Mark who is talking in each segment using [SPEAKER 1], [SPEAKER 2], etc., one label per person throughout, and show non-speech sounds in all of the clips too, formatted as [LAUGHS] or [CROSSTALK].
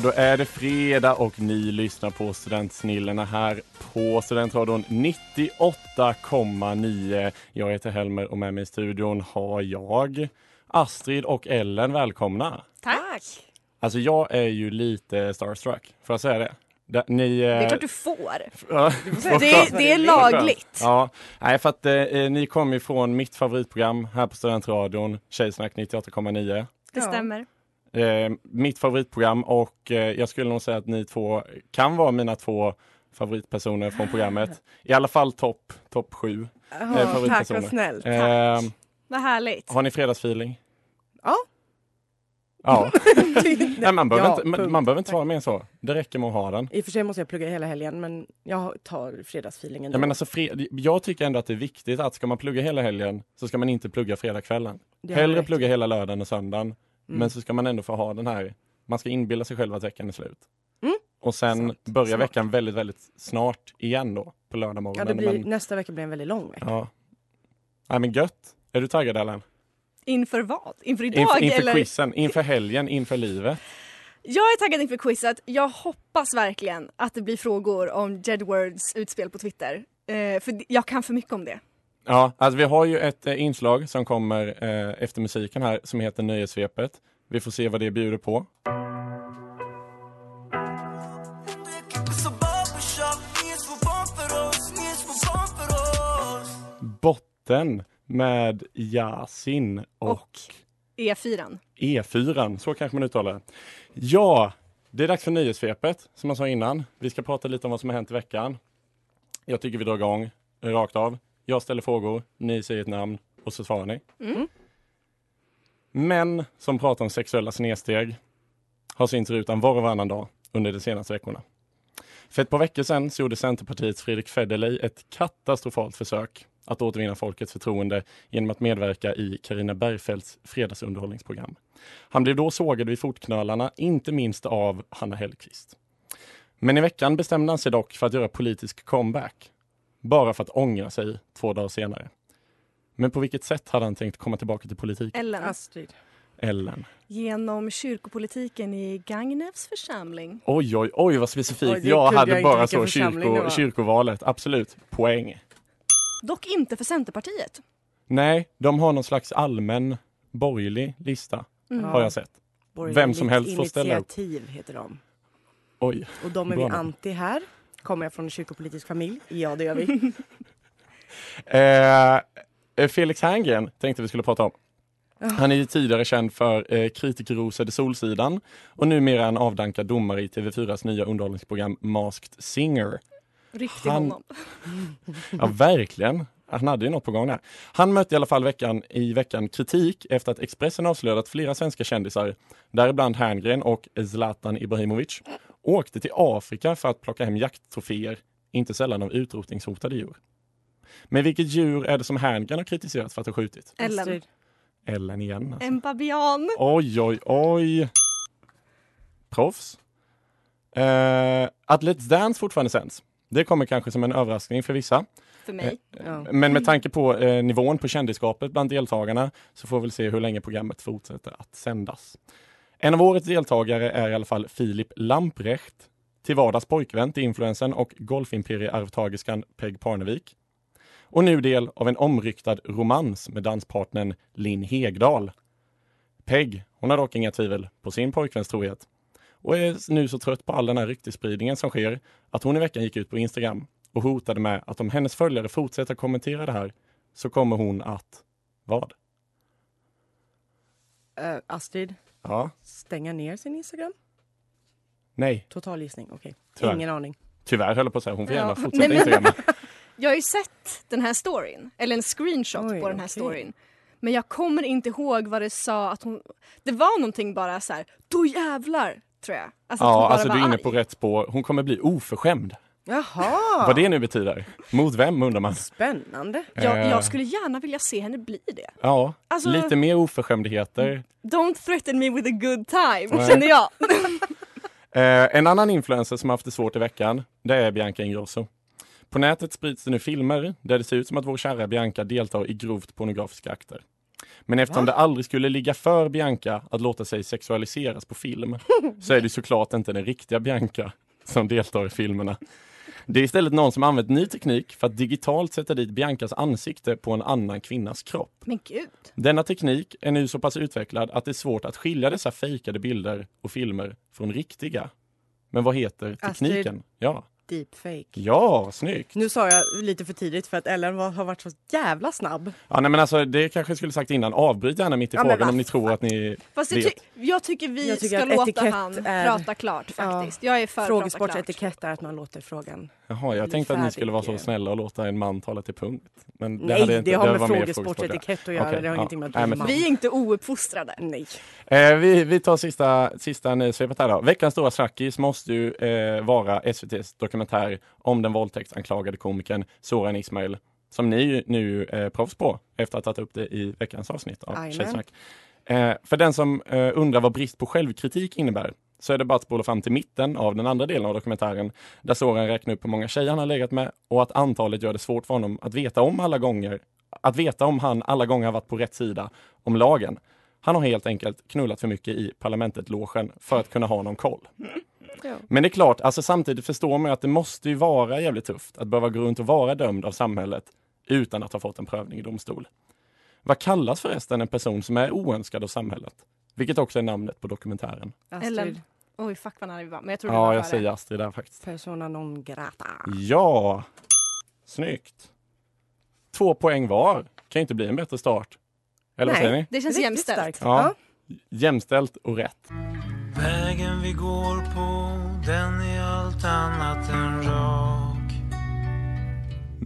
[SPEAKER 1] Ja, då är det fredag och ni lyssnar på Studentsnillena här på Studentradion 98,9. Jag heter Helmer och med mig i studion har jag Astrid och Ellen. Välkomna!
[SPEAKER 2] Tack!
[SPEAKER 1] Alltså jag är ju lite starstruck, får jag säga det? Det, ni,
[SPEAKER 2] Det är klart du får. [LAUGHS]
[SPEAKER 1] Ja,
[SPEAKER 2] Det, det är lagligt.
[SPEAKER 1] Ja, nej, för att eh, ni kommer ju från mitt favoritprogram här på Studentradion, Tjejsnack 98,9.
[SPEAKER 2] Det stämmer.
[SPEAKER 1] Eh, mitt favoritprogram och eh, jag skulle nog säga att ni två kan vara mina två favoritpersoner från programmet. I alla fall topp top sju eh,
[SPEAKER 3] tack
[SPEAKER 1] favoritpersoner.
[SPEAKER 3] vad snällt.
[SPEAKER 1] Eh,
[SPEAKER 2] Vad härligt.
[SPEAKER 1] har ni fredagsfeeling?
[SPEAKER 3] Ja.
[SPEAKER 1] Ja. [LAUGHS] Nej, man, behöver
[SPEAKER 3] Ja,
[SPEAKER 1] inte, man, man behöver inte svara mer än så. Det räcker med att ha den.
[SPEAKER 3] I och för sig måste jag plugga hela helgen men jag tar fredagsfeelingen.
[SPEAKER 1] Jag, menar, så fred, jag tycker ändå att det är viktigt att ska man plugga hela helgen så ska man inte plugga fredagskvällen. Hellre
[SPEAKER 3] rätt
[SPEAKER 1] plugga hela lördagen och söndagen.
[SPEAKER 3] Mm.
[SPEAKER 1] Men så ska man ändå få ha den här, man ska inbilla sig själv att veckan är slut.
[SPEAKER 3] Mm.
[SPEAKER 1] Och sen börjar veckan väldigt, väldigt snart igen då på lördag
[SPEAKER 3] Ja,
[SPEAKER 1] morgonen.
[SPEAKER 3] det blir,
[SPEAKER 1] men,
[SPEAKER 3] nästa vecka blir en väldigt lång vecka.
[SPEAKER 1] ja. Nej men gött. Är du taggad Ellen?
[SPEAKER 2] Inför vad? Inför idag?
[SPEAKER 1] Inför, inför
[SPEAKER 2] eller?
[SPEAKER 1] quizen, inför helgen, inför livet.
[SPEAKER 2] Jag är taggad inför quizet. Jag hoppas verkligen att det blir frågor om Jedwards utspel på Twitter. Eh, för jag kan för mycket om det.
[SPEAKER 1] Ja, alltså vi har ju ett eh, inslag som kommer eh, efter musiken här som heter Nöjesvepet. Vi får se vad det bjuder på. Botten med Yasin och,
[SPEAKER 2] Och E4.
[SPEAKER 1] E4, så kanske man uttalar det. Ja, det är dags för Nöjesvepet som jag sa innan. Vi ska prata lite om vad som har hänt i veckan. Jag tycker vi drar igång rakt av. Jag ställer frågor, ni säger ett namn och så svarar ni.
[SPEAKER 2] Mm.
[SPEAKER 1] Män som pratar om sexuella snedsteg har synts i rutan var och varannan dag under de senaste veckorna. För ett par veckor sedan så gjorde Centerpartiets Fredrik Federley ett katastrofalt försök att återvinna folkets förtroende genom att medverka i Carina Bergfeldts fredagsunderhållningsprogram. Han blev då sågad vid fotknölarna, inte minst av Hanna Hellquist. Men i veckan bestämde han sig dock för att göra politisk comeback. Bara för att ångra sig två dagar senare. Men på vilket sätt hade han tänkt komma tillbaka till politiken?
[SPEAKER 2] Ellen.
[SPEAKER 3] Astrid.
[SPEAKER 1] Ellen.
[SPEAKER 2] Genom kyrkopolitiken i Gagnefs församling.
[SPEAKER 1] Oj, oj, oj vad specifikt.
[SPEAKER 3] Oj,
[SPEAKER 1] jag hade
[SPEAKER 3] jag
[SPEAKER 1] bara så kyrko, kyrkovalet. Absolut. Poäng.
[SPEAKER 2] Dock inte för Centerpartiet.
[SPEAKER 1] Nej, de har någon slags allmän borgerlig lista,
[SPEAKER 2] Mm.
[SPEAKER 1] har jag sett.
[SPEAKER 3] Borgerligt
[SPEAKER 1] Vem som helst får ställa upp.
[SPEAKER 3] Initiativ heter de.
[SPEAKER 1] Oj.
[SPEAKER 3] Och de är
[SPEAKER 1] Bra
[SPEAKER 3] vi anti här. Kommer jag från en kyrkopolitisk familj? Ja, det gör vi. [LAUGHS]
[SPEAKER 1] Eh, Felix Herngren tänkte vi skulle prata om. Han är ju tidigare känd för eh, kritikerrosade Solsidan och numera en avdankad domare i TV4s nya underhållningsprogram Masked Singer.
[SPEAKER 2] Ryck till
[SPEAKER 1] Han-
[SPEAKER 2] honom. [LAUGHS]
[SPEAKER 1] Ja, verkligen. Han hade ju något på gång där. Han mötte i alla fall veckan, i veckan kritik efter att Expressen avslöjade att flera svenska kändisar, däribland Herngren och Zlatan Ibrahimovic, åkte till Afrika för att plocka hem jakttroféer, inte sällan av utrotningshotade djur. Men vilket djur är det som Herngren har kritiserat för att ha skjutit?
[SPEAKER 2] Ellen.
[SPEAKER 1] Ellen igen. Alltså.
[SPEAKER 2] En babian.
[SPEAKER 1] Oj, oj, oj. Proffs. Eh, att Let's Dance fortfarande sänds. Det kommer kanske som en överraskning för vissa.
[SPEAKER 2] för mig.
[SPEAKER 3] Ja.
[SPEAKER 1] Men med tanke på eh, nivån på kändisskapet bland deltagarna så får vi väl se hur länge programmet fortsätter att sändas. En av årets deltagare är i alla fall Filip Lamprecht, till vardags pojkvän till influensen och golfimperiearvtagerskan Peg Parnevik. Och nu del av en omryktad romans med danspartnern Linn Hegdal. Peg, hon har dock inga tvivel på sin pojkväns trohet och är nu så trött på all den här ryktesspridningen som sker att hon i veckan gick ut på Instagram och hotade med att om hennes följare fortsätter kommentera det här så kommer hon att vad?
[SPEAKER 4] Uh, Astrid,
[SPEAKER 1] Ja,
[SPEAKER 4] stänga ner sin Instagram?
[SPEAKER 1] nej,
[SPEAKER 4] Total gissning, okej.
[SPEAKER 1] Tyvärr.
[SPEAKER 4] Ingen aning.
[SPEAKER 1] tyvärr höll jag på att säga. Hon får
[SPEAKER 2] Ja.
[SPEAKER 1] gärna
[SPEAKER 2] Nej,
[SPEAKER 1] fortsätta
[SPEAKER 2] men-
[SPEAKER 1] Instagramma. [LAUGHS]
[SPEAKER 2] Jag har ju sett den här storyn, eller en screenshot
[SPEAKER 4] Oj,
[SPEAKER 2] på den här
[SPEAKER 4] okej.
[SPEAKER 2] storyn. Men jag kommer inte ihåg vad det sa att hon... Det var någonting bara så här, då jävlar, tror jag. Alltså att hon
[SPEAKER 1] Ja,
[SPEAKER 2] bara
[SPEAKER 1] alltså
[SPEAKER 2] var
[SPEAKER 1] du är inne
[SPEAKER 2] arg.
[SPEAKER 1] på rätt spår. Hon kommer bli oförskämd.
[SPEAKER 4] Jaha!
[SPEAKER 1] Vad det nu betyder. Mot vem undrar man.
[SPEAKER 4] Spännande.
[SPEAKER 2] Jag,
[SPEAKER 1] Eh,
[SPEAKER 2] jag skulle gärna vilja se henne bli det.
[SPEAKER 1] Ja,
[SPEAKER 2] Alltså-
[SPEAKER 1] lite mer oförskämdheter.
[SPEAKER 2] Don't threaten me with a good time,
[SPEAKER 1] Nej.
[SPEAKER 2] känner jag. [LAUGHS]
[SPEAKER 1] Eh, en annan influencer som har haft det svårt i veckan, det är Bianca Ingrosso. På nätet sprids det nu filmer där det ser ut som att vår kära Bianca deltar i grovt pornografiska akter. Men eftersom det aldrig skulle ligga för Bianca att låta sig sexualiseras på film [LAUGHS] så är det såklart inte den riktiga Bianca som deltar i filmerna. Det är istället någon som använt ny teknik för att digitalt sätta dit Biancas ansikte på en annan kvinnas kropp.
[SPEAKER 2] Men gud.
[SPEAKER 1] Denna teknik är nu så pass utvecklad att det är svårt att skilja dessa fejkade bilder och filmer från riktiga. Men vad heter
[SPEAKER 4] Astrid.
[SPEAKER 1] tekniken? Ja,
[SPEAKER 4] Deepfake.
[SPEAKER 1] ja, snyggt!
[SPEAKER 4] Nu sa jag lite för tidigt för att Ellen var, har varit så jävla snabb.
[SPEAKER 1] Ja, nej, men alltså, det kanske jag skulle sagt innan. Avbryt gärna mitt i
[SPEAKER 4] Ja, men
[SPEAKER 1] frågan om ni tror att ni
[SPEAKER 2] Fast jag,
[SPEAKER 1] vet.
[SPEAKER 2] ty- jag tycker vi
[SPEAKER 4] Jag tycker
[SPEAKER 2] ska
[SPEAKER 4] att
[SPEAKER 2] låta
[SPEAKER 4] etikett
[SPEAKER 2] han
[SPEAKER 4] är-
[SPEAKER 2] prata klart faktiskt. Jag är för prata klart.
[SPEAKER 4] Frågesportsetikett är att man låter frågan...
[SPEAKER 1] Jaha, jag tänkte att ni skulle vara så snälla och låta en man tala till punkt. Men det
[SPEAKER 4] Nej,
[SPEAKER 1] hade
[SPEAKER 4] det,
[SPEAKER 1] inte,
[SPEAKER 4] har med frågesportetikett att göra.
[SPEAKER 1] Okej,
[SPEAKER 4] det har
[SPEAKER 1] ja.
[SPEAKER 4] ingenting med
[SPEAKER 1] Nej.
[SPEAKER 2] Vi är inte ouppfostrade.
[SPEAKER 4] Nej.
[SPEAKER 1] Eh, vi, vi tar sista, sista nyhetssvepet här då. Veckans stora snackis måste ju eh, vara SVTs dokumentär om den våldtäktsanklagade komikern Soran Ismail. Som ni nu är proffs på efter att ha tagit upp det i veckans avsnitt av. Tjejsnack. Eh, för den som eh, undrar vad brist på självkritik innebär så är det bara att spola fram till mitten av den andra delen av dokumentären där Soran räknar upp hur många tjejer han har legat med och att antalet gör det svårt för honom att veta om alla gånger att veta om han alla gånger har varit på rätt sida om lagen. Han har helt enkelt knullat för mycket i parlamentet-logen för att kunna ha någon koll.
[SPEAKER 4] Ja.
[SPEAKER 1] Men det är klart, alltså samtidigt förstår man ju att det måste ju vara jävligt tufft att behöva gå runt och vara dömd av samhället utan att ha fått en prövning i domstol. Vad kallas förresten en person som är oönskad av samhället? Vilket också är namnet på dokumentären.
[SPEAKER 4] Astrid,
[SPEAKER 2] Ellen. Oj, fuck vad nära vi var. Men jag tror det
[SPEAKER 1] Ja,
[SPEAKER 2] var
[SPEAKER 1] jag säger Astrid där faktiskt.
[SPEAKER 4] persona non grata.
[SPEAKER 1] Ja, snyggt. Två poäng var. Kan inte bli en bättre start. Eller vad
[SPEAKER 4] Nej.
[SPEAKER 1] säger ni?
[SPEAKER 2] Det känns
[SPEAKER 4] Riktigt
[SPEAKER 2] jämställt.
[SPEAKER 4] starkt.
[SPEAKER 1] Ja. Jämställt och rätt.
[SPEAKER 5] Vägen vi går på, den är allt annat än rak.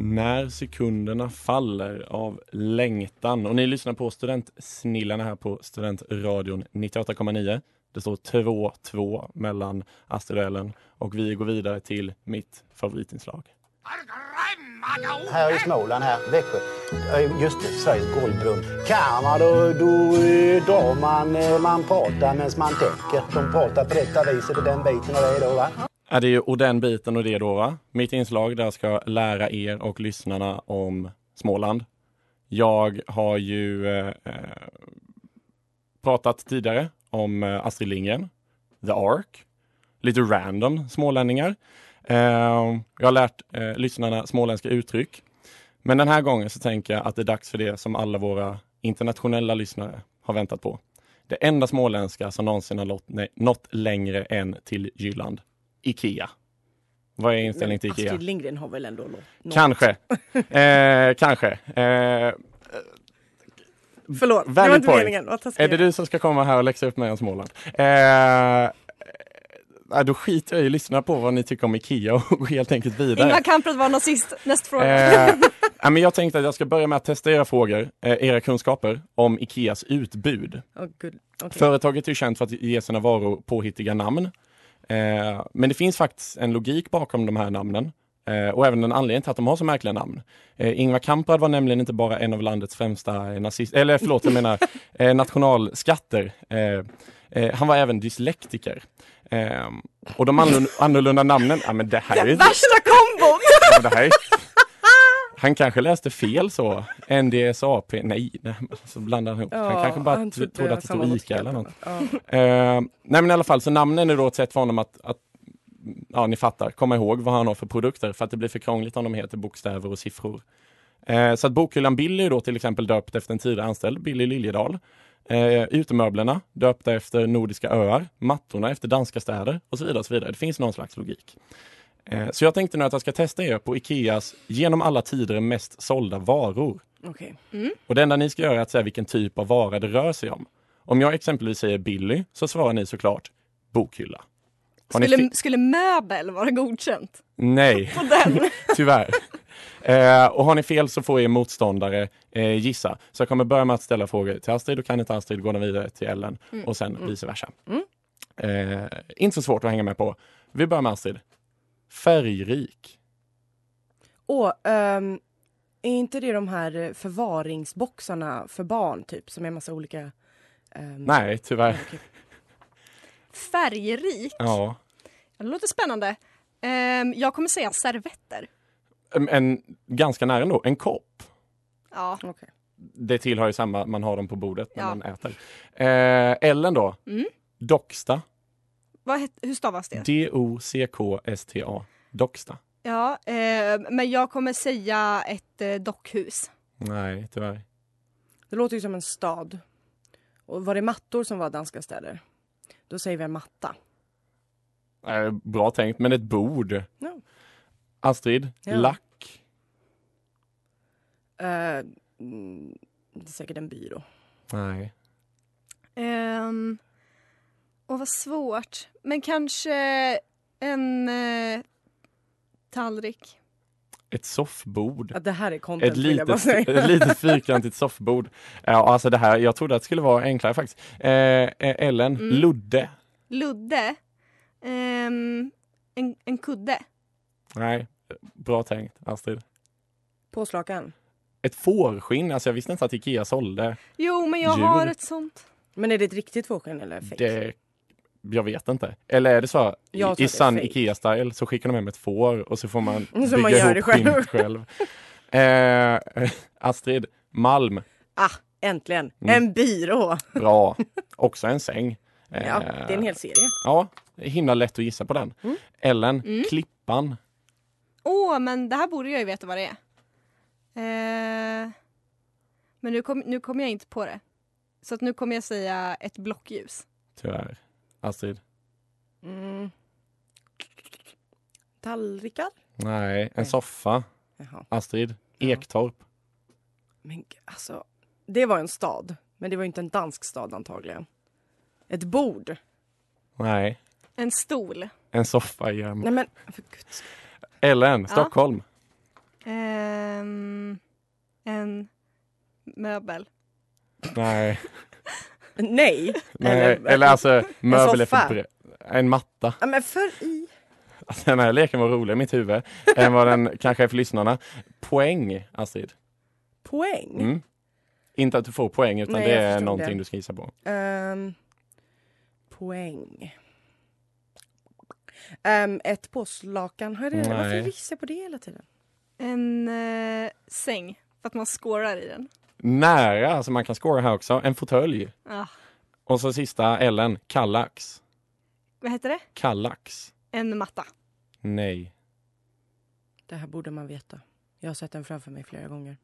[SPEAKER 1] När sekunderna faller av längtan. Och ni lyssnar på Studentsnillarna här på Studentradion 98,9. Det står 2-2 mellan Astrid och Ellen och vi går vidare till mitt favoritinslag.
[SPEAKER 6] Här i Småland, här, Växjö. Just det, Sveriges golvbrunn. Karma, då, då drar man, eh, man pratar medan man tänker. De pratar på detta viset och den biten och det då va.
[SPEAKER 1] Ja, det är ju och den biten och det då va? Mitt inslag där jag ska lära er och lyssnarna om Småland. Jag har ju eh, eh pratat tidigare om eh, Astrid Lindgren, The Ark, lite random smålänningar. Eh, jag har lärt eh, lyssnarna småländska uttryck. Men den här gången så tänker jag att det är dags för det som alla våra internationella lyssnare har väntat på. Det enda småländska som någonsin har nått, nej, nått längre än till Jylland. Ikea. Vad är inställningen till Ikea?
[SPEAKER 4] Astrid Lindgren har väl ändå något?
[SPEAKER 1] Kanske. [LAUGHS] Eh, kanske. Eh,
[SPEAKER 4] Förlåt, det var inte
[SPEAKER 1] point.
[SPEAKER 4] meningen.
[SPEAKER 1] Är det du som ska komma här och läxa upp mig om Småland? Eh, eh, då skiter jag i att lyssna på vad ni tycker om Ikea och går [LAUGHS] helt enkelt vidare.
[SPEAKER 2] Ingvar Kamprad var nazist. Nästa fråga.
[SPEAKER 1] Eh, [LAUGHS] men jag tänkte att jag ska börja med att testa era frågor, eh, era kunskaper om Ikeas utbud.
[SPEAKER 4] Gud. Okej.
[SPEAKER 1] Företaget är känt för att ge sina varor påhittiga namn. Eh, men det finns faktiskt en logik bakom de här namnen. Eh, och även en anledning till att de har så märkliga namn. Eh, Ingvar Kamprad var nämligen inte bara en av landets främsta nazister, eller förlåt, jag menar eh, nationalskatter. Eh, eh, han var även dyslektiker. Eh, och de annorlunda, namnen, ja men det här är ju...
[SPEAKER 2] Värsta kombon!
[SPEAKER 1] Ja, det här, Han kanske läste fel så. NDSAP, nej, nej så blandade han ihop. han kanske bara
[SPEAKER 4] han
[SPEAKER 1] trodde,
[SPEAKER 4] trodde
[SPEAKER 1] att det stod ICA eller något.
[SPEAKER 4] Ja.
[SPEAKER 1] Eh, nej men i alla fall, så namnen är då ett sätt för honom att, att ja ni fattar, komma ihåg vad han har för produkter för att det blir för krångligt om de heter bokstäver och siffror. Eh, så att bokhyllan Billy är då till exempel döpt efter en tidigare anställd, Billy Liljedahl. Eh, utemöblerna döpta efter nordiska öar, mattorna efter danska städer och så vidare. Och så vidare. Det finns någon slags logik. Eh, så jag tänkte nu att jag ska testa er på Ikeas genom alla tider mest sålda varor.
[SPEAKER 4] Okej.
[SPEAKER 1] Och det enda ni ska göra är att säga vilken typ av vara det rör sig om. Om jag exempelvis säger Billy så svarar ni såklart bokhylla. Har
[SPEAKER 2] Skulle, skulle möbel vara godkänt?
[SPEAKER 1] Nej,
[SPEAKER 2] På den? [LAUGHS]
[SPEAKER 1] tyvärr. Eh, och har ni fel så får er motståndare eh, gissa. Så jag kommer börja med att ställa frågor till Astrid och kan inte Astrid går den vidare till Ellen
[SPEAKER 2] Mm.
[SPEAKER 1] och sen vice versa.
[SPEAKER 4] Mm.
[SPEAKER 1] Eh, inte så svårt att hänga med på. Vi börjar med Astrid. Färgrik.
[SPEAKER 4] Åh, ehm, är inte det de här eh, förvaringsboxarna för barn typ som är massa olika? ehm,
[SPEAKER 1] Nej, tyvärr.
[SPEAKER 4] okej.
[SPEAKER 2] Färgrik?
[SPEAKER 1] Ja.
[SPEAKER 2] Det låter spännande. Ehm, jag kommer säga servetter.
[SPEAKER 1] En, en, ganska nära ändå. En kopp.
[SPEAKER 2] Ja.
[SPEAKER 4] Okej.
[SPEAKER 1] Det tillhör ju samma, man har dem på bordet när
[SPEAKER 2] Ja.
[SPEAKER 1] man äter. Eh, Ellen då?
[SPEAKER 2] Mm.
[SPEAKER 1] Docksta.
[SPEAKER 2] Vad hur stavas det?
[SPEAKER 1] D-O-C-K-S-T-A. Docksta.
[SPEAKER 2] Ja, eh, men jag kommer säga ett eh, dockhus.
[SPEAKER 1] Nej, tyvärr.
[SPEAKER 4] Det låter ju som en stad. Och var det mattor som var danska städer? Då säger vi en matta.
[SPEAKER 1] Eh, bra tänkt, men ett bord.
[SPEAKER 4] Ja.
[SPEAKER 1] Astrid,
[SPEAKER 4] Ja.
[SPEAKER 1] lack.
[SPEAKER 4] Eh, mm, det är säkert en byrå.
[SPEAKER 1] Nej.
[SPEAKER 2] Um, och vad svårt. Men kanske en eh, tallrik.
[SPEAKER 1] Ett soffbord.
[SPEAKER 4] Ja, det här är content
[SPEAKER 1] Ett
[SPEAKER 4] vill jag bara
[SPEAKER 1] litet,
[SPEAKER 4] säga.
[SPEAKER 1] ett litet fyrkantigt soffbord. [LAUGHS] Ja, alltså det här, jag trodde att det skulle vara enklare faktiskt. Eh, eh, Ellen,
[SPEAKER 2] Mm.
[SPEAKER 1] ludde.
[SPEAKER 2] Ludde. Ehm, en, en kudde.
[SPEAKER 1] Nej, bra tänkt Astrid.
[SPEAKER 4] Påslakan.
[SPEAKER 1] Ett fårskinn, alltså jag visste inte att Ikea sålde.
[SPEAKER 2] Jo, men jag
[SPEAKER 1] Djur.
[SPEAKER 2] har ett sånt.
[SPEAKER 4] Men är det ett riktigt fårskinn eller?
[SPEAKER 1] Det, jag vet inte. Eller är det så, i, sann. Ikea-style så skickar de hem ett får och så får man [LAUGHS]
[SPEAKER 4] Så
[SPEAKER 1] bygga
[SPEAKER 4] man gör
[SPEAKER 1] ihop
[SPEAKER 4] det själv. [LAUGHS]
[SPEAKER 1] själv. Eh, Astrid, Malm,
[SPEAKER 4] Ah, äntligen!
[SPEAKER 1] Mm.
[SPEAKER 4] En byrå!
[SPEAKER 1] bra. Också en säng. Eh, [LAUGHS]
[SPEAKER 4] Ja, det är en hel serie.
[SPEAKER 1] Ja, himla lätt att gissa på den.
[SPEAKER 4] Mm.
[SPEAKER 1] Ellen,
[SPEAKER 2] Mm.
[SPEAKER 1] Klippan.
[SPEAKER 2] Åh, men det här borde jag ju veta vad det är. Eh, men nu kommer nu kom jag inte på det. Så att nu kommer jag säga ett blockljus.
[SPEAKER 1] Tyvärr. Astrid?
[SPEAKER 4] Mm. Tallrikar?
[SPEAKER 1] Nej, en
[SPEAKER 4] Nej.
[SPEAKER 1] soffa.
[SPEAKER 4] Jaha.
[SPEAKER 1] Astrid?
[SPEAKER 4] Ja.
[SPEAKER 1] Ektorp?
[SPEAKER 4] Men g- alltså, det var en stad. Men det var inte en dansk stad antagligen. Ett bord.
[SPEAKER 1] Nej,
[SPEAKER 2] En stol.
[SPEAKER 1] en soffa igen.
[SPEAKER 4] Nej men, för guds
[SPEAKER 1] Ellen,
[SPEAKER 2] Ja.
[SPEAKER 1] Stockholm?
[SPEAKER 2] Ehm, en möbel.
[SPEAKER 1] Nej, [LAUGHS]
[SPEAKER 4] Nej!
[SPEAKER 1] Nej.
[SPEAKER 4] Eller-
[SPEAKER 1] Eller, alltså möbel är för
[SPEAKER 4] soffa.
[SPEAKER 1] bre- En matta.
[SPEAKER 4] Ja, men för i...
[SPEAKER 1] Alltså, den här leken var rolig i mitt huvud. än vad den kanske är för lyssnarna. Poäng, Astrid.
[SPEAKER 4] Poäng?
[SPEAKER 1] Mm. Inte att du får poäng utan
[SPEAKER 4] Nej,
[SPEAKER 1] det är någonting
[SPEAKER 4] det.
[SPEAKER 1] du ska gissa på.
[SPEAKER 4] Ehm, poäng. Ehm, ett påslakan. Har jag redan? Varför gissar jag på det hela tiden?
[SPEAKER 2] En eh, säng. För att man skårar i den.
[SPEAKER 1] Nära, alltså man kan scora här också. En fåtölj.
[SPEAKER 2] Ah,
[SPEAKER 1] Och så sista, Ellen, kallax.
[SPEAKER 2] vad heter det?
[SPEAKER 1] Kallax.
[SPEAKER 2] En matta.
[SPEAKER 1] Nej.
[SPEAKER 4] Det här borde man veta. Jag har sett den framför mig flera gånger.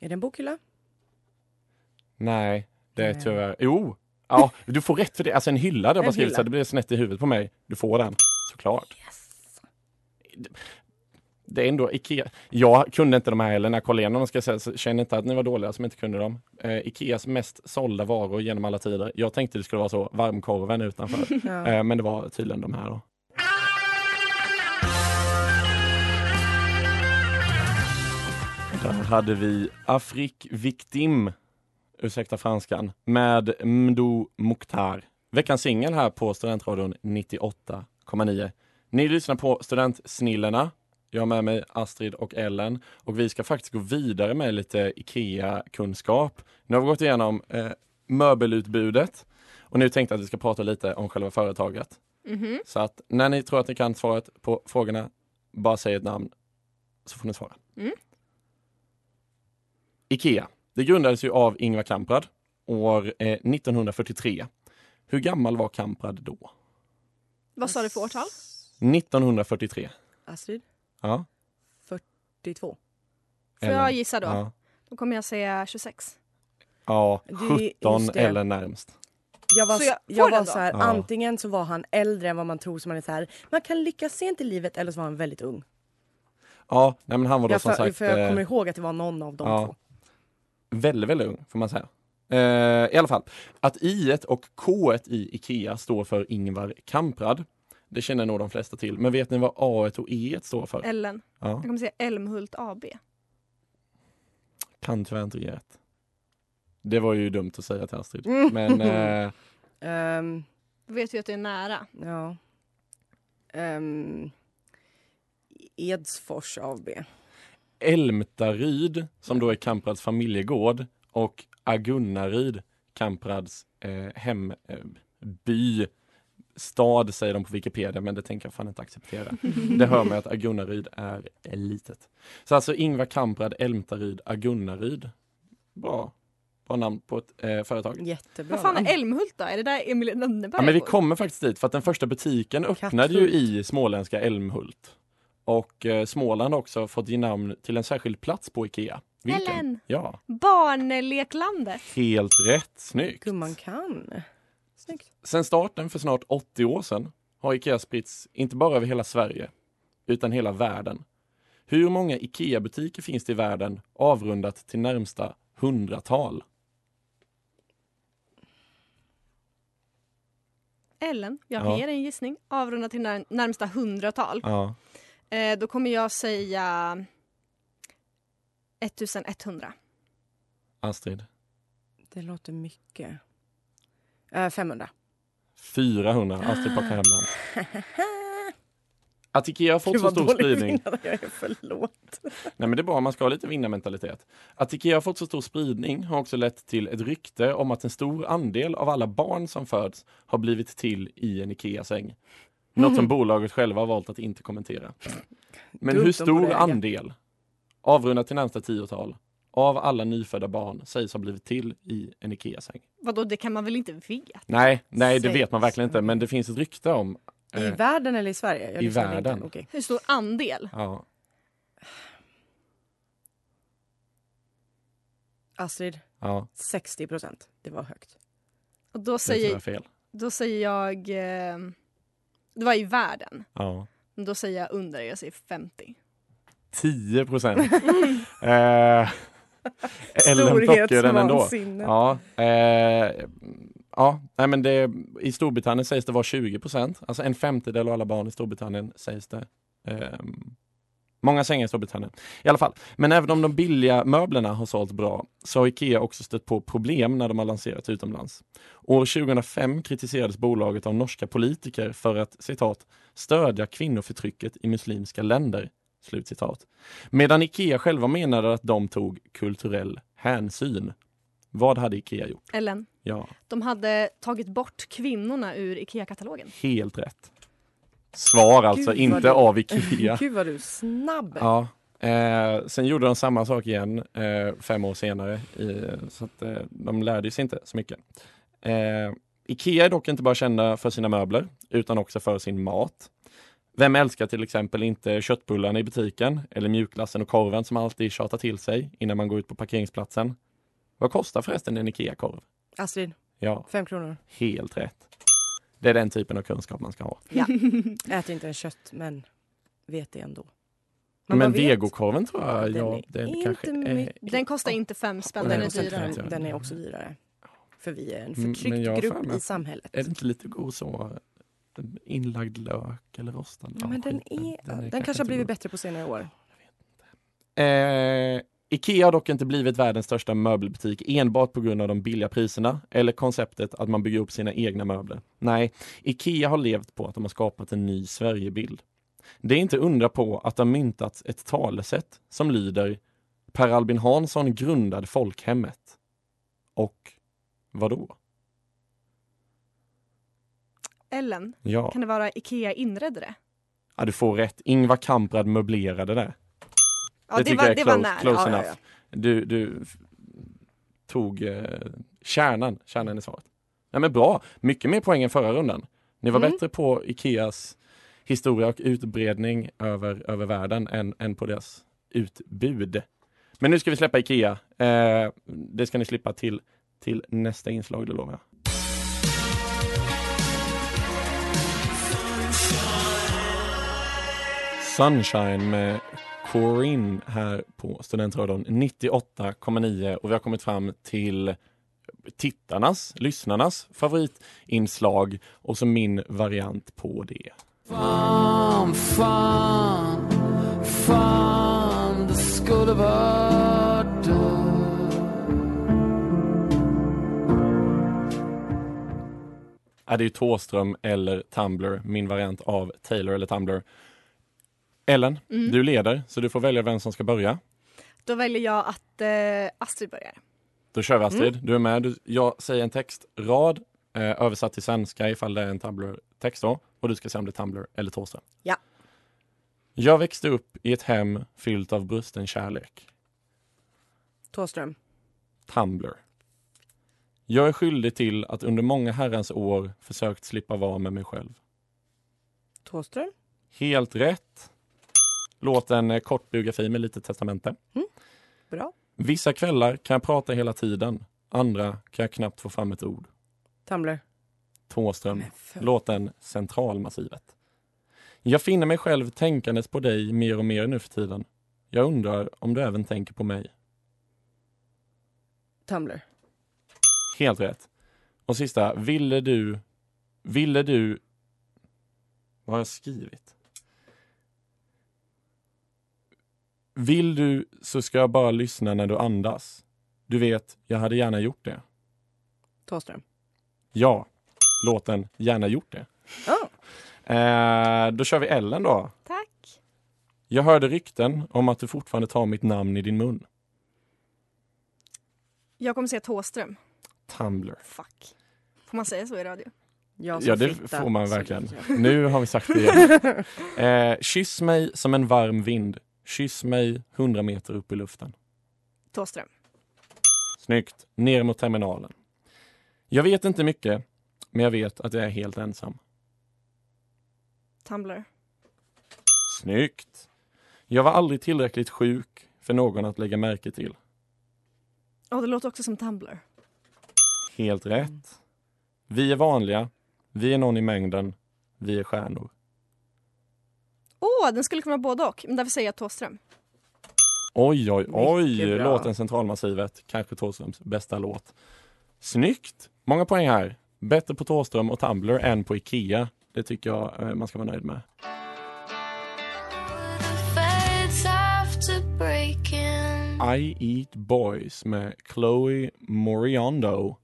[SPEAKER 4] Är det en bokhylla?
[SPEAKER 1] Nej, det är
[SPEAKER 4] Nej.
[SPEAKER 1] tyvärr... Jo! Ja, du får rätt för det. Alltså en hylla, det har
[SPEAKER 4] En
[SPEAKER 1] bara skrivit så här, det blir snett i huvudet på mig. Du får den, såklart. Det är ändå Ikea. Jag kunde inte de här heller när jag kollade igenom dem, ska jag säga. Så känner inte att ni var dåliga som inte kunde dem. Eh, Ikeas mest sålda varor genom alla tider. Jag tänkte det skulle vara så, varmkorven utanför. [LAUGHS]
[SPEAKER 4] Ja.
[SPEAKER 1] eh, men det var tydligen de här då. Där hade vi Afrik Victim, ursäkta franskan, med Mdo Mukhtar. Veckans singel här på Studentradion 98,9. Ni lyssnar på Studentsnillena. Jag har med mig Astrid och Ellen och vi ska faktiskt gå vidare med lite IKEA-kunskap. Nu har vi gått igenom eh, möbelutbudet och nu tänkte jag att vi ska prata lite om själva företaget. Så att när ni tror att ni kan svaret på frågorna, bara säg ett namn så får ni svara.
[SPEAKER 2] Mm.
[SPEAKER 1] Ikea. Det grundades ju av Ingvar Kamprad år eh, 1943. Hur gammal var Kamprad då?
[SPEAKER 2] Vad sa du för årtal?
[SPEAKER 1] 1943.
[SPEAKER 4] Astrid,
[SPEAKER 1] Ja.
[SPEAKER 4] 42.
[SPEAKER 2] Får jag gissa då?
[SPEAKER 1] Ja,
[SPEAKER 2] Då kommer jag säga 26.
[SPEAKER 1] ja
[SPEAKER 4] Det är
[SPEAKER 1] 17
[SPEAKER 4] just det.
[SPEAKER 1] eller närmst.
[SPEAKER 4] Jag var,
[SPEAKER 2] Så jag
[SPEAKER 4] jag, var så här,
[SPEAKER 1] Ja.
[SPEAKER 4] antingen så var han äldre än vad man tror, så man är så här, man kan lyckas sent i livet, eller så var han väldigt ung.
[SPEAKER 1] Ja, nej, men han var då
[SPEAKER 4] Jag,
[SPEAKER 1] som
[SPEAKER 4] för,
[SPEAKER 1] sagt
[SPEAKER 4] för jag
[SPEAKER 1] eh,
[SPEAKER 4] kommer ihåg att det var någon av de
[SPEAKER 1] ja.
[SPEAKER 4] två.
[SPEAKER 1] väldigt, väldigt ung får man säga. Eh, I alla fall, att i och k i Ikea står för Ingvar Kamprad. Det känner nog de flesta till. Men vet ni vad A och E står för?
[SPEAKER 2] Ellen.
[SPEAKER 1] Ja,
[SPEAKER 2] Jag kommer säga Elmhult AB.
[SPEAKER 1] kan tyvärr inte ge rätt. Det var ju dumt att säga till Astrid.
[SPEAKER 4] Mm.
[SPEAKER 1] Men eh,
[SPEAKER 2] Då [LAUGHS] vet vi att du är nära.
[SPEAKER 4] ja. Ehm, Edsfors AB.
[SPEAKER 1] Älmtaryd, som då är Kamprads familjegård, och Agunnaryd, Kamprads eh, hemby. Stad säger de på Wikipedia, men det tänker jag fan inte acceptera. Det hör mig att Agunnaryd är litet. Så alltså Ingvar Kamprad, Älmtaryd, Agunnaryd. Bra. Bra namn på ett eh, företag.
[SPEAKER 4] Jättebra.
[SPEAKER 2] Vad fan är Älmhult då? Är det där Emil i Lönneberga
[SPEAKER 1] Ja, men vi kommer faktiskt dit för att den första butiken öppnade ju
[SPEAKER 4] Katthult.
[SPEAKER 1] i småländska Älmhult. Och eh, Småland har också fått ge namn till en särskild plats på Ikea. Vilken?
[SPEAKER 2] Ellen.
[SPEAKER 1] Ja,
[SPEAKER 2] Barnleklandet.
[SPEAKER 1] helt rätt. Snyggt.
[SPEAKER 4] Gumman kan. Snyggt.
[SPEAKER 1] Sen starten för snart 80 år sedan har Ikea spritts inte bara över hela Sverige utan hela världen. Hur många Ikea-butiker finns det i världen avrundat till närmsta hundratal?
[SPEAKER 2] Ellen, jag
[SPEAKER 1] Ja.
[SPEAKER 2] ger en gissning. Avrundat till när, närmsta hundratal.
[SPEAKER 1] Ja.
[SPEAKER 2] Eh, då kommer jag säga 1100.
[SPEAKER 1] Astrid?
[SPEAKER 4] Det låter mycket. Eh, 500.
[SPEAKER 1] 400. Astrid plockar hem den. Att Ikea har fått så stor spridning.
[SPEAKER 4] vinnare jag är, förlåt.
[SPEAKER 1] Nej men det är bra, man ska ha lite vinnarmentalitet. Att Ikea har fått så stor spridning har också lett till ett rykte om att en stor andel av alla barn som föds har blivit till i en Ikea-säng. Något som [LAUGHS] bolaget själva har valt att inte kommentera. Men
[SPEAKER 4] Dumt
[SPEAKER 1] hur stor andel, avrundat till närmsta tiotal, av alla nyfödda barn sägs ha blivit till i en Ikea-säng?
[SPEAKER 2] Vadå, det kan man väl inte veta?
[SPEAKER 1] Nej, nej det vet man verkligen inte, men det finns ett rykte om
[SPEAKER 4] I
[SPEAKER 1] eh,
[SPEAKER 4] världen eller i Sverige? Jag
[SPEAKER 1] i världen.
[SPEAKER 4] Okej.
[SPEAKER 2] Hur stor andel?
[SPEAKER 1] ja,
[SPEAKER 4] Astrid,
[SPEAKER 1] ja,
[SPEAKER 4] 60 procent. Det var högt.
[SPEAKER 2] Och då
[SPEAKER 1] det
[SPEAKER 2] säger,
[SPEAKER 1] fel.
[SPEAKER 2] då säger jag... Eh, det var i världen.
[SPEAKER 1] Ja.
[SPEAKER 2] Då säger jag under, jag säger 50.
[SPEAKER 1] 10 procent. [LAUGHS] eh, Ellen plockar den ändå. Ja, eh, ja nej, men det, i Storbritannien sägs det vara 20 procent. Alltså en femtedel av alla barn i Storbritannien sägs det. Eh, många sängar i Storbritannien. I alla fall, men även om de billiga möblerna har sålt bra så har Ikea också stött på problem när de har lanserats utomlands. År 2005 kritiserades bolaget av norska politiker för att citat stödja kvinnoförtrycket i muslimska länder. Slutcitat. Medan Ikea själva menade att de tog kulturell hänsyn. Vad hade Ikea gjort?
[SPEAKER 2] Ellen,
[SPEAKER 1] Ja,
[SPEAKER 2] de hade tagit bort kvinnorna ur IKEA-katalogen.
[SPEAKER 1] helt rätt. Svar alltså,
[SPEAKER 4] Gud,
[SPEAKER 1] inte
[SPEAKER 4] du-
[SPEAKER 1] av Ikea. [LAUGHS]
[SPEAKER 4] Gud vad du är snabb.
[SPEAKER 1] Ja. Eh, sen gjorde de samma sak igen eh, fem år senare, i, så att eh, de lärde sig inte så mycket. Eh, Ikea är dock inte bara kända för sina möbler, utan också för sin mat. Vem älskar till exempel inte köttbullarna i butiken eller mjukglassen och korven som alltid tjatar till sig innan man går ut på parkeringsplatsen? Vad kostar förresten en Ikea-korv?
[SPEAKER 4] Astrid,
[SPEAKER 1] Ja,
[SPEAKER 4] fem kronor.
[SPEAKER 1] helt rätt. Det är den typen av kunskap man ska ha.
[SPEAKER 4] Ja. [LAUGHS] Äter inte en kött, men vet det ändå.
[SPEAKER 1] Men
[SPEAKER 4] vad vet?
[SPEAKER 1] vegokorven tror jag,
[SPEAKER 4] Den
[SPEAKER 1] ja, den
[SPEAKER 4] inte
[SPEAKER 1] kanske är...
[SPEAKER 2] Den kostar inte fem spänn, den är dyrare.
[SPEAKER 4] Den är också dyrare. För vi är en
[SPEAKER 1] Mm,
[SPEAKER 4] förtryckt
[SPEAKER 1] men
[SPEAKER 4] grupp i samhället.
[SPEAKER 1] Är det inte lite god så? Inlagd lök eller rostad?
[SPEAKER 4] Ja, men den,
[SPEAKER 1] skit,
[SPEAKER 4] är, den, kanske har blivit bättre på senare år.
[SPEAKER 1] Eh, Ikea har dock inte blivit världens största möbelbutik enbart på grund av de billiga priserna eller konceptet att man bygger upp sina egna möbler. Nej, Ikea har levt på att de har skapat en ny Sverigebild. Det är inte undra på att det har myntats ett talesätt som lyder Per Albin Hansson grundade folkhemmet. Och vadå?
[SPEAKER 2] Ellen,
[SPEAKER 1] Ja.
[SPEAKER 2] kan det vara IKEA inredde det?
[SPEAKER 1] Ja, du får rätt. Ingvar Kamprad möblerade det.
[SPEAKER 2] Ja,
[SPEAKER 1] det
[SPEAKER 2] det
[SPEAKER 1] tycker
[SPEAKER 2] var-
[SPEAKER 1] jag är
[SPEAKER 2] det
[SPEAKER 1] close, close
[SPEAKER 2] Ja, ja,
[SPEAKER 1] enough. Du, du f- tog eh, kärnan, kärnan i svaret. Nej men bra, mycket mer poäng än förra rundan. Ni var
[SPEAKER 4] Mm.
[SPEAKER 1] bättre på Ikeas historia och utbredning över, över världen än, än på deras utbud. Men nu ska vi släppa Ikea. Eh, det ska ni slippa till, till nästa inslag, det lovar jag. Sunshine med Corinne här på Studentradion 98,9 och vi har kommit fram till tittarnas, lyssnarnas favoritinslag och så min variant på det.
[SPEAKER 5] Det skulle varit du.
[SPEAKER 1] Är det ju Thåström eller Tumblr, min variant av Taylor eller Tumblr. Ellen,
[SPEAKER 2] Mm.
[SPEAKER 1] du leder så du får välja vem som ska börja.
[SPEAKER 2] Då väljer jag att eh, Astrid börjar.
[SPEAKER 1] Då kör vi Astrid,
[SPEAKER 2] Mm.
[SPEAKER 1] du är med. Du, jag säger en textrad eh, översatt till svenska ifall det är en Tumblr-text då. Och du ska säga om det är Tumblr eller Thåström.
[SPEAKER 4] Ja.
[SPEAKER 1] Jag växte upp i ett hem fyllt av brusten kärlek.
[SPEAKER 4] Thåström.
[SPEAKER 1] Tumblr. Jag är skyldig till att under många herrans år försökt slippa vara med mig själv.
[SPEAKER 4] Thåström.
[SPEAKER 1] Helt rätt. Låt en eh, kort biografi med lite testamente.
[SPEAKER 4] Bra.
[SPEAKER 1] Vissa kvällar kan jag prata hela tiden. Andra kan jag knappt få fram ett ord.
[SPEAKER 4] Tumblr.
[SPEAKER 1] Thåström. Låten Centralmassivet. Jag finner mig själv tänkandes på dig mer och mer nu för tiden. Jag undrar om du även tänker på mig.
[SPEAKER 4] Tumblr.
[SPEAKER 1] Helt rätt. Och sista, ville du... Ville du... Vad har jag skrivit? Vill du så ska jag bara lyssna när du andas. Du vet, jag hade gärna gjort det.
[SPEAKER 4] Thåström.
[SPEAKER 1] Ja, låten Gärna gjort det. Eh, då kör vi Ellen då.
[SPEAKER 2] Tack.
[SPEAKER 1] Jag hörde rykten om att du fortfarande tar mitt namn i din mun.
[SPEAKER 2] Jag kommer säga Thåström.
[SPEAKER 1] Tumblr.
[SPEAKER 2] Fuck. Får man säga så i radio?
[SPEAKER 1] Ja, det får man verkligen. Nu har vi sagt det igen. [LAUGHS] Eh, kyss mig som en varm vind. Kyss mig 100 meter upp i luften.
[SPEAKER 2] Thåström.
[SPEAKER 1] Snyggt. Ner mot terminalen. Jag vet inte mycket, men jag vet att jag är helt ensam.
[SPEAKER 2] Tumblr.
[SPEAKER 1] Snyggt. Jag var aldrig tillräckligt sjuk för någon att lägga märke till.
[SPEAKER 2] Åh, det låter också som Tumblr.
[SPEAKER 1] Helt rätt. Vi är vanliga. Vi är någon i mängden. Vi är stjärnor.
[SPEAKER 2] Åh, den skulle kunna vara både och. Men därför säger jag Thåström.
[SPEAKER 1] Oj, oj, oj. Låten Centralmassivet. Kanske Thåströms bästa låt. Snyggt. Många poäng här. Bättre på Thåström och Tumblr än på Ikea. Det tycker jag eh, man ska vara nöjd med. I Eat Boys med Chloe Moriondo.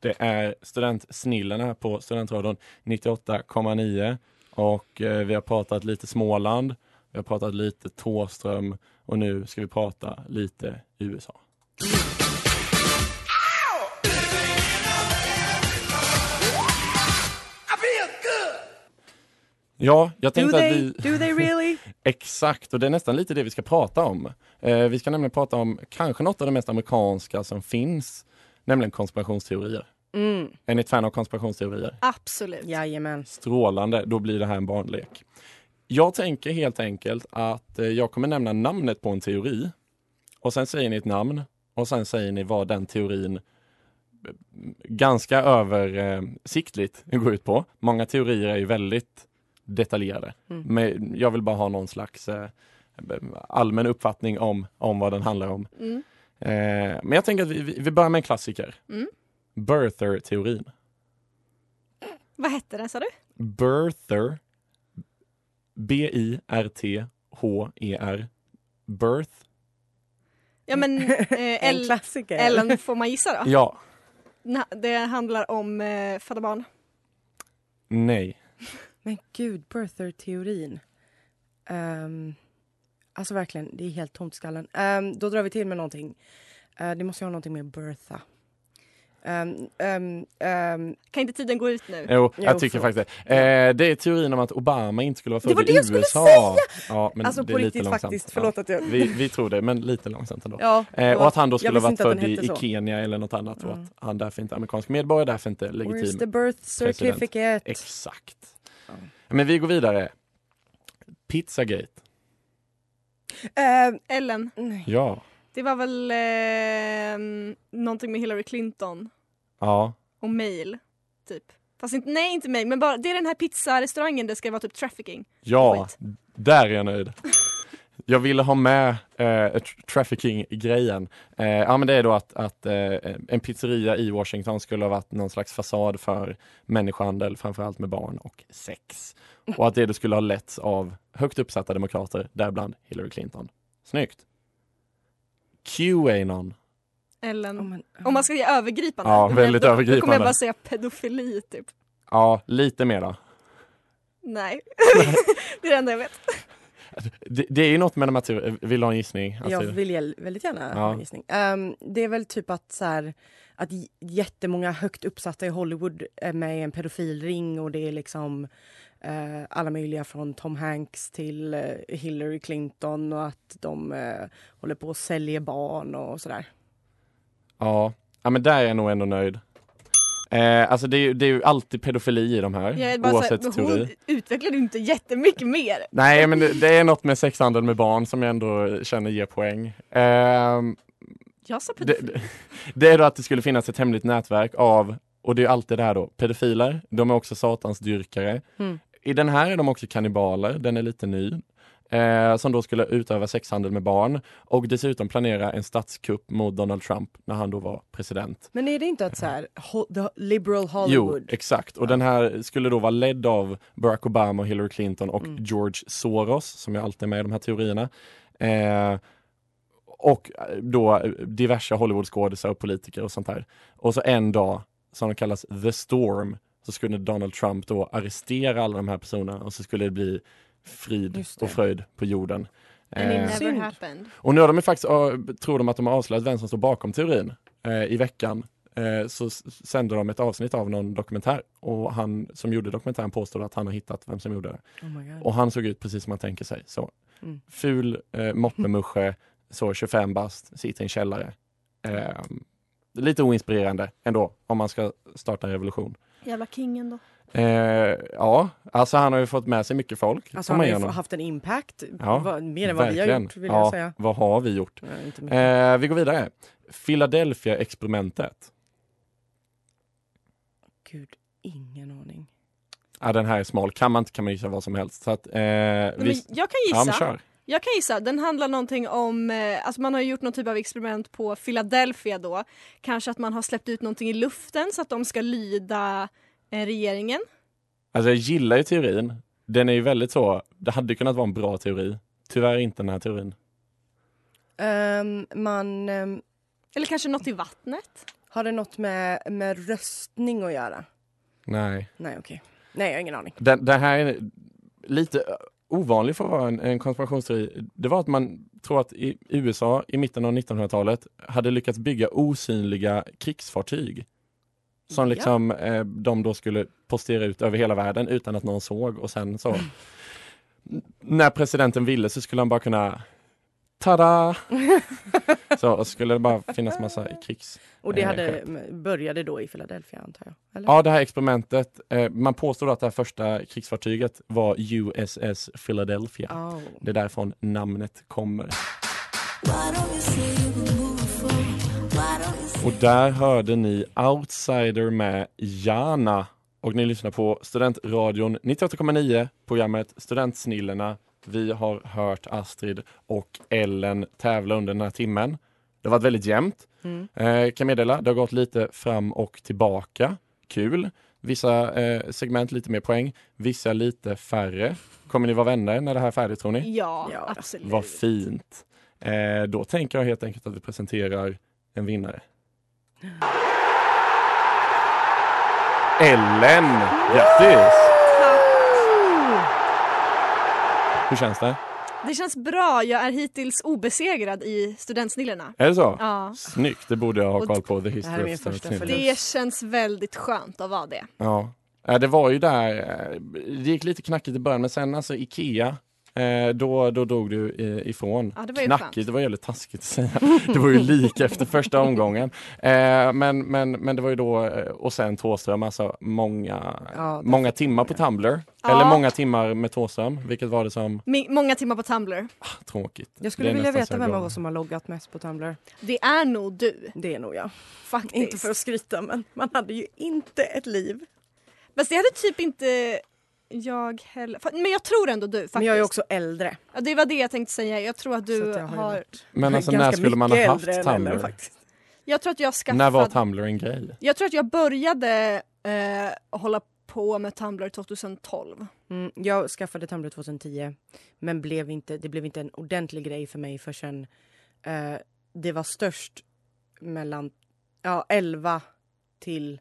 [SPEAKER 1] Det är studentsnillena på Studentradion 98,9 och eh, vi har pratat lite Småland, vi har pratat lite Tåström och nu ska vi prata lite USA. Ja, jag tänkte att
[SPEAKER 4] they,
[SPEAKER 1] vi...
[SPEAKER 4] do they really? [LAUGHS]
[SPEAKER 1] Exakt, och det är nästan lite det vi ska prata om. Eh, vi ska nämligen prata om kanske något av det mest amerikanska som finns, nämligen konspirationsteorier.
[SPEAKER 4] Mm.
[SPEAKER 1] Är ni ett fan av konspirationsteorier?
[SPEAKER 2] Absolut.
[SPEAKER 4] Jajamän.
[SPEAKER 1] Strålande, då blir det här en barnlek. Jag tänker helt enkelt att eh, jag kommer nämna namnet på en teori och sen säger ni ett namn och sen säger ni vad den teorin eh, ganska översiktligt går ut på. Många teorier är ju väldigt detaljerade.
[SPEAKER 4] Mm.
[SPEAKER 1] Men jag vill bara ha någon slags eh, allmän uppfattning om, om vad den handlar om.
[SPEAKER 2] Mm.
[SPEAKER 1] Men jag tänker att vi, vi vi börjar med en klassiker.
[SPEAKER 2] Mm.
[SPEAKER 1] Birther-teorin.
[SPEAKER 2] Vad hette den sa du?
[SPEAKER 1] Birther. B-I-R-T-H-E-R. E Birth.
[SPEAKER 2] Ja men [LAUGHS] eh,
[SPEAKER 4] En
[SPEAKER 2] El-
[SPEAKER 4] klassiker.
[SPEAKER 2] Ellen får man gissa då?
[SPEAKER 1] Ja.
[SPEAKER 2] Na- Det handlar om eh, föda barn.
[SPEAKER 1] Nej.
[SPEAKER 4] Men gud, birther-teorin. Um, alltså verkligen, det är helt tomt i skallen. Ehm, då drar vi till med någonting. Eh, det måste ju ha någonting med birtha. Um, um, um,
[SPEAKER 2] Kan inte tiden gå ut nu?
[SPEAKER 1] Jo,
[SPEAKER 4] Jo,
[SPEAKER 1] jag tycker
[SPEAKER 4] förlåt.
[SPEAKER 1] faktiskt det. Eh, det är teorin om att Obama inte skulle vara
[SPEAKER 4] Det var
[SPEAKER 1] född
[SPEAKER 4] det
[SPEAKER 1] i
[SPEAKER 4] jag skulle
[SPEAKER 1] USA. Ja, men
[SPEAKER 4] alltså
[SPEAKER 1] det
[SPEAKER 4] på
[SPEAKER 1] är lite
[SPEAKER 4] riktigt
[SPEAKER 1] långsamt.
[SPEAKER 4] faktiskt, förlåt att jag...
[SPEAKER 1] Ja, vi, vi tror det, men lite långsamt ändå.
[SPEAKER 4] Ja, det
[SPEAKER 1] Eh,
[SPEAKER 4] var-
[SPEAKER 1] och att han då skulle ha varit född i, i. Kenya eller något annat och
[SPEAKER 4] Mm.
[SPEAKER 1] att han därför inte är amerikansk medborgare, därför inte
[SPEAKER 4] Where's
[SPEAKER 1] legitim.
[SPEAKER 4] the birth certificate?
[SPEAKER 1] Exakt.
[SPEAKER 4] Ja.
[SPEAKER 1] Men vi går vidare. Pizzagate.
[SPEAKER 4] Ehm,
[SPEAKER 2] Ellen,
[SPEAKER 4] nej.
[SPEAKER 1] Ja.
[SPEAKER 2] Det var väl eh, någonting med Hillary Clinton
[SPEAKER 1] Ja.
[SPEAKER 2] och mail, typ. Fast inte, nej inte mail, men bara, det är den här pizzarestaurangen, det ska vara typ trafficking.
[SPEAKER 1] Ja,
[SPEAKER 2] Skit.
[SPEAKER 1] där är jag nöjd. Jag ville ha med eh, tr- trafficking-grejen. Eh, ja men det är då att, att eh, en pizzeria i Washington skulle ha varit någon slags fasad för människohandel, framförallt med barn och sex. Och att det då skulle ha letts av högt uppsatta demokrater, däribland Hillary Clinton. Snyggt! Qanon.
[SPEAKER 2] Ellen.
[SPEAKER 4] Oh, men,
[SPEAKER 2] Om man ska ge övergripande.
[SPEAKER 1] Ja, väldigt
[SPEAKER 2] då, Då kommer
[SPEAKER 1] övergripande.
[SPEAKER 2] jag bara säga pedofili typ.
[SPEAKER 1] Ja, lite mer då.
[SPEAKER 2] Nej, [LAUGHS] det är det enda jag vet.
[SPEAKER 1] Det, det är ju något med de här tur- vill du ha en gissning? Alltså,
[SPEAKER 4] jag vill väldigt gärna
[SPEAKER 1] Ja.
[SPEAKER 4] ha en gissning. Ehm, det är väl typ att så här, att jättemånga högt uppsatta i Hollywood är med i en pedofilring och det är liksom alla möjliga från Tom Hanks till eh, Hillary Clinton och att de eh, håller på och säljer barn och sådär.
[SPEAKER 1] Ja. ja, men där är jag nog ändå nöjd. Eh, alltså det är, ju- det är ju alltid pedofili i de här,
[SPEAKER 2] är bara
[SPEAKER 1] oavsett
[SPEAKER 2] så här, hon
[SPEAKER 1] teori.
[SPEAKER 2] utvecklade inte jättemycket mer.
[SPEAKER 1] Nej, men det, det är något med sexhandel med barn som jag ändå känner ger poäng. Ehm,
[SPEAKER 2] Jag sa
[SPEAKER 1] det,
[SPEAKER 2] pedofili.
[SPEAKER 1] det- [LAUGHS] det är då att det skulle finnas ett hemligt nätverk av, och det är alltid det här då, pedofiler, de är också satansdyrkare.
[SPEAKER 4] Mm.
[SPEAKER 1] I den här är de också kannibaler, den är lite ny. Eh, som då skulle utöva sexhandel med barn och dessutom planera en statskupp mot Donald Trump när han då var president.
[SPEAKER 4] Men är det inte att så här, liberal
[SPEAKER 1] Jo,
[SPEAKER 4] Hollywood?
[SPEAKER 1] exakt. Och den här skulle då vara ledd av Barack Obama, och Hillary Clinton och
[SPEAKER 4] Mm.
[SPEAKER 1] George Soros, som ju alltid är med i de här teorierna. Eh, och då diverse Hollywoodskådisar och politiker och sånt här. Och så en dag, som kallas The Storm, så skulle Donald Trump då arrestera alla de här personerna och så skulle det bli frid
[SPEAKER 4] det.
[SPEAKER 1] och fröjd på jorden.
[SPEAKER 2] And it
[SPEAKER 1] Eh,
[SPEAKER 2] never
[SPEAKER 4] Synd.
[SPEAKER 2] happened.
[SPEAKER 1] och nu har de ju faktiskt, tror de att de har avslöjat vem som står bakom teorin. Eh, I veckan eh, så sände de ett avsnitt av någon dokumentär och han som gjorde dokumentären påstod att han har hittat vem som gjorde det.
[SPEAKER 4] Oh my God.
[SPEAKER 1] Och han såg ut precis som man tänker sig. Så
[SPEAKER 4] Mm.
[SPEAKER 1] ful eh, moppemusche, så 25 bast, sitter i en källare. Eh, lite oinspirerande ändå om man ska starta en revolution.
[SPEAKER 2] Jävla kingen då.
[SPEAKER 1] Eh, ja, alltså han har ju fått med sig mycket folk.
[SPEAKER 4] Alltså han har ju haft en impact,
[SPEAKER 1] Ja,
[SPEAKER 4] vad, mer än vad vi har
[SPEAKER 1] Verkligen.
[SPEAKER 4] gjort vill
[SPEAKER 1] ja,
[SPEAKER 4] jag säga.
[SPEAKER 1] Vad har vi gjort?
[SPEAKER 4] Ja.
[SPEAKER 1] Eh, vi går vidare. Philadelphia-experimentet.
[SPEAKER 4] Gud, ingen aning.
[SPEAKER 1] Ja, den här är smal. Kan man inte kan man gissa vad som helst. Så att, eh,
[SPEAKER 2] Nej, men
[SPEAKER 1] vi...
[SPEAKER 2] jag kan
[SPEAKER 1] Ja, men
[SPEAKER 2] gissa.
[SPEAKER 1] kör.
[SPEAKER 2] Jag kan gissa, den handlar någonting om, eh, alltså man har gjort någon typ av experiment på Philadelphia då. Kanske att man har släppt ut någonting i luften så att de ska lyda eh, regeringen.
[SPEAKER 1] Alltså jag gillar ju teorin. Den är ju väldigt så, det hade kunnat vara en bra teori. Tyvärr inte den här teorin.
[SPEAKER 4] Ehm, man, ehm,
[SPEAKER 2] Eller kanske något i vattnet.
[SPEAKER 4] har det något med, med röstning att göra?
[SPEAKER 1] Nej.
[SPEAKER 4] Nej, okej. Nej, jag har ingen aning.
[SPEAKER 1] Den, den här är lite ovanlig för att vara en, en konspirationsteori. Det var att man tror att i USA i mitten av 1900-talet hade lyckats bygga osynliga krigsfartyg. Som
[SPEAKER 4] Ja.
[SPEAKER 1] liksom eh, de då skulle postera ut över hela världen utan att någon såg och sen så [CLEARS THROAT] när presidenten ville så skulle han bara kunna Tada! [LAUGHS] så och skulle det bara finnas massa krigs...
[SPEAKER 4] Och det
[SPEAKER 1] Eh,
[SPEAKER 4] hade, började då i Philadelphia antar jag? Eller?
[SPEAKER 1] Ja, det här experimentet, eh, man påstår att det här första krigsfartyget var USS Philadelphia.
[SPEAKER 4] Oh.
[SPEAKER 1] Det är därifrån namnet kommer. Och där hörde ni Outsider med Jana. Och ni lyssnar på Studentradion 98,9, programmet Studentsnillena. Vi har hört Astrid och Ellen tävla under den här timmen. Det har varit väldigt jämnt.
[SPEAKER 4] Mm.
[SPEAKER 1] Eh, kan meddela, det har gått lite fram och tillbaka. Kul. Vissa eh, segment lite mer poäng, vissa lite färre. Kommer ni vara vänner när det här är färdigt tror ni?
[SPEAKER 2] Ja,
[SPEAKER 4] Ja.
[SPEAKER 2] absolut.
[SPEAKER 1] Vad fint. Eh, då tänker jag helt enkelt att vi presenterar en vinnare. Ellen! Grattis! Hur känns det?
[SPEAKER 2] Det känns bra. Jag är hittills obesegrad i Studentsnillena.
[SPEAKER 1] Är det så?
[SPEAKER 2] Ja.
[SPEAKER 1] Snyggt, det borde jag ha koll på. The
[SPEAKER 4] här är
[SPEAKER 1] history
[SPEAKER 4] min första.
[SPEAKER 2] Det känns väldigt skönt att vara det.
[SPEAKER 1] Ja. Eh, Det var ju där, eh, det gick lite knackigt i början men sen alltså Ikea då, då dog du eh, ifrån.
[SPEAKER 2] Ja, det var ju
[SPEAKER 1] Knackigt,
[SPEAKER 2] skönt.
[SPEAKER 1] det var jävligt taskigt att säga. [LAUGHS] Det var ju lika efter första omgången. Eh, men, men, men det var ju då, eh, och sen Thåström, alltså många,
[SPEAKER 4] Ja,
[SPEAKER 1] många timmar på Tumblr.
[SPEAKER 2] Ja.
[SPEAKER 1] Eller många timmar med Thåström, vilket var det som
[SPEAKER 2] Mi- många timmar på Tumblr.
[SPEAKER 1] tråkigt.
[SPEAKER 4] Jag skulle vilja veta vem av oss som har loggat mest på Tumblr.
[SPEAKER 2] Det är nog du
[SPEAKER 4] Det är nog jag.
[SPEAKER 2] faktiskt.
[SPEAKER 4] Inte för att skryta men man hade ju inte ett liv.
[SPEAKER 2] Fast det hade typ inte jag heller. Men jag tror ändå du faktiskt.
[SPEAKER 4] Men jag är också äldre.
[SPEAKER 2] ja, det var det jag tänkte säga. Jag tror att du
[SPEAKER 4] att har
[SPEAKER 2] har...
[SPEAKER 1] Men alltså när skulle man ha haft Tumblr?
[SPEAKER 4] faktiskt.
[SPEAKER 2] Jag tror att jag skaffade...
[SPEAKER 1] När var Tumblr en grej?
[SPEAKER 2] Jag tror att jag började eh, hålla på med Tumblr 2012.
[SPEAKER 4] Mm, jag skaffade Tumblr 2010 men blev inte, det blev inte en ordentlig grej för mig förrän eh, det var störst mellan ja, 11 till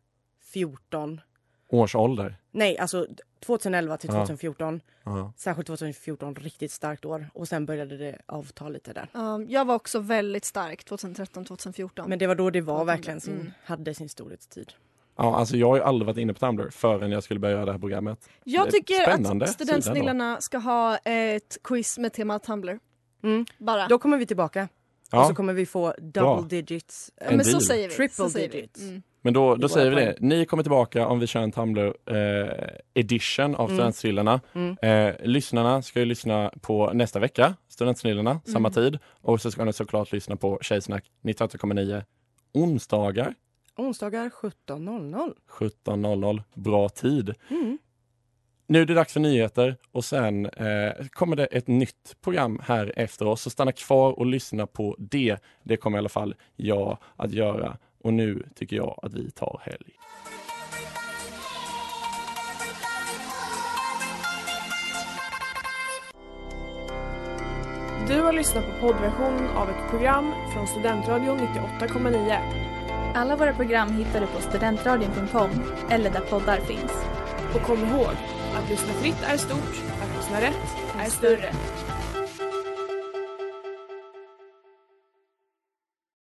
[SPEAKER 4] 14.
[SPEAKER 1] Årsålder?
[SPEAKER 4] Nej, alltså 2011 till
[SPEAKER 1] Ja.
[SPEAKER 4] 2014.
[SPEAKER 1] Ja.
[SPEAKER 4] Särskilt 2014, riktigt starkt år. Och sen började det avta lite där.
[SPEAKER 2] Um, jag var också väldigt stark 2013-2014.
[SPEAKER 4] Men det var då det var verkligen sin,
[SPEAKER 2] mm.
[SPEAKER 4] hade sin storhetstid.
[SPEAKER 1] Ja, alltså jag har ju aldrig varit inne på Tumblr förrän jag skulle börja göra det här programmet.
[SPEAKER 2] jag
[SPEAKER 1] det är
[SPEAKER 2] tycker
[SPEAKER 1] spännande
[SPEAKER 2] att
[SPEAKER 1] sida
[SPEAKER 2] Studentsnillena ska ha ett quiz med tema Tumblr.
[SPEAKER 4] Mm.
[SPEAKER 2] Bara.
[SPEAKER 4] Då kommer vi tillbaka.
[SPEAKER 1] Ja.
[SPEAKER 4] Och så kommer vi få double
[SPEAKER 1] Bra.
[SPEAKER 4] digits.
[SPEAKER 2] Ja,
[SPEAKER 1] En
[SPEAKER 2] men så
[SPEAKER 1] deal.
[SPEAKER 2] säger vi.
[SPEAKER 4] Triple
[SPEAKER 2] så säger vi.
[SPEAKER 4] digits.
[SPEAKER 2] Mm.
[SPEAKER 1] Men då, då säger vi det. Ni kommer tillbaka om vi kör en Tumblr eh, edition av
[SPEAKER 4] Mm. Mm.
[SPEAKER 1] Eh, lyssnarna ska ju lyssna på nästa vecka, Studentsnillena, samma
[SPEAKER 2] Mm.
[SPEAKER 1] tid. Och så ska ni såklart lyssna på Tjejsnack 98,9 onsdagar
[SPEAKER 4] Onsdagar 17.00.
[SPEAKER 1] 17.00. Bra tid.
[SPEAKER 4] Mm.
[SPEAKER 1] Nu är det dags för nyheter och sen eh, kommer det ett nytt program här efter oss. Så stanna kvar och lyssna på det. Det kommer i alla fall jag att göra. Och nu tycker jag att vi tar helg.
[SPEAKER 7] Du har lyssnat på poddversion av ett program från Studentradion 98,9.
[SPEAKER 8] Alla våra program hittar du på studentradion.com eller där poddar finns.
[SPEAKER 7] Och kom ihåg, att lyssna fritt är stort, att lyssna rätt är större.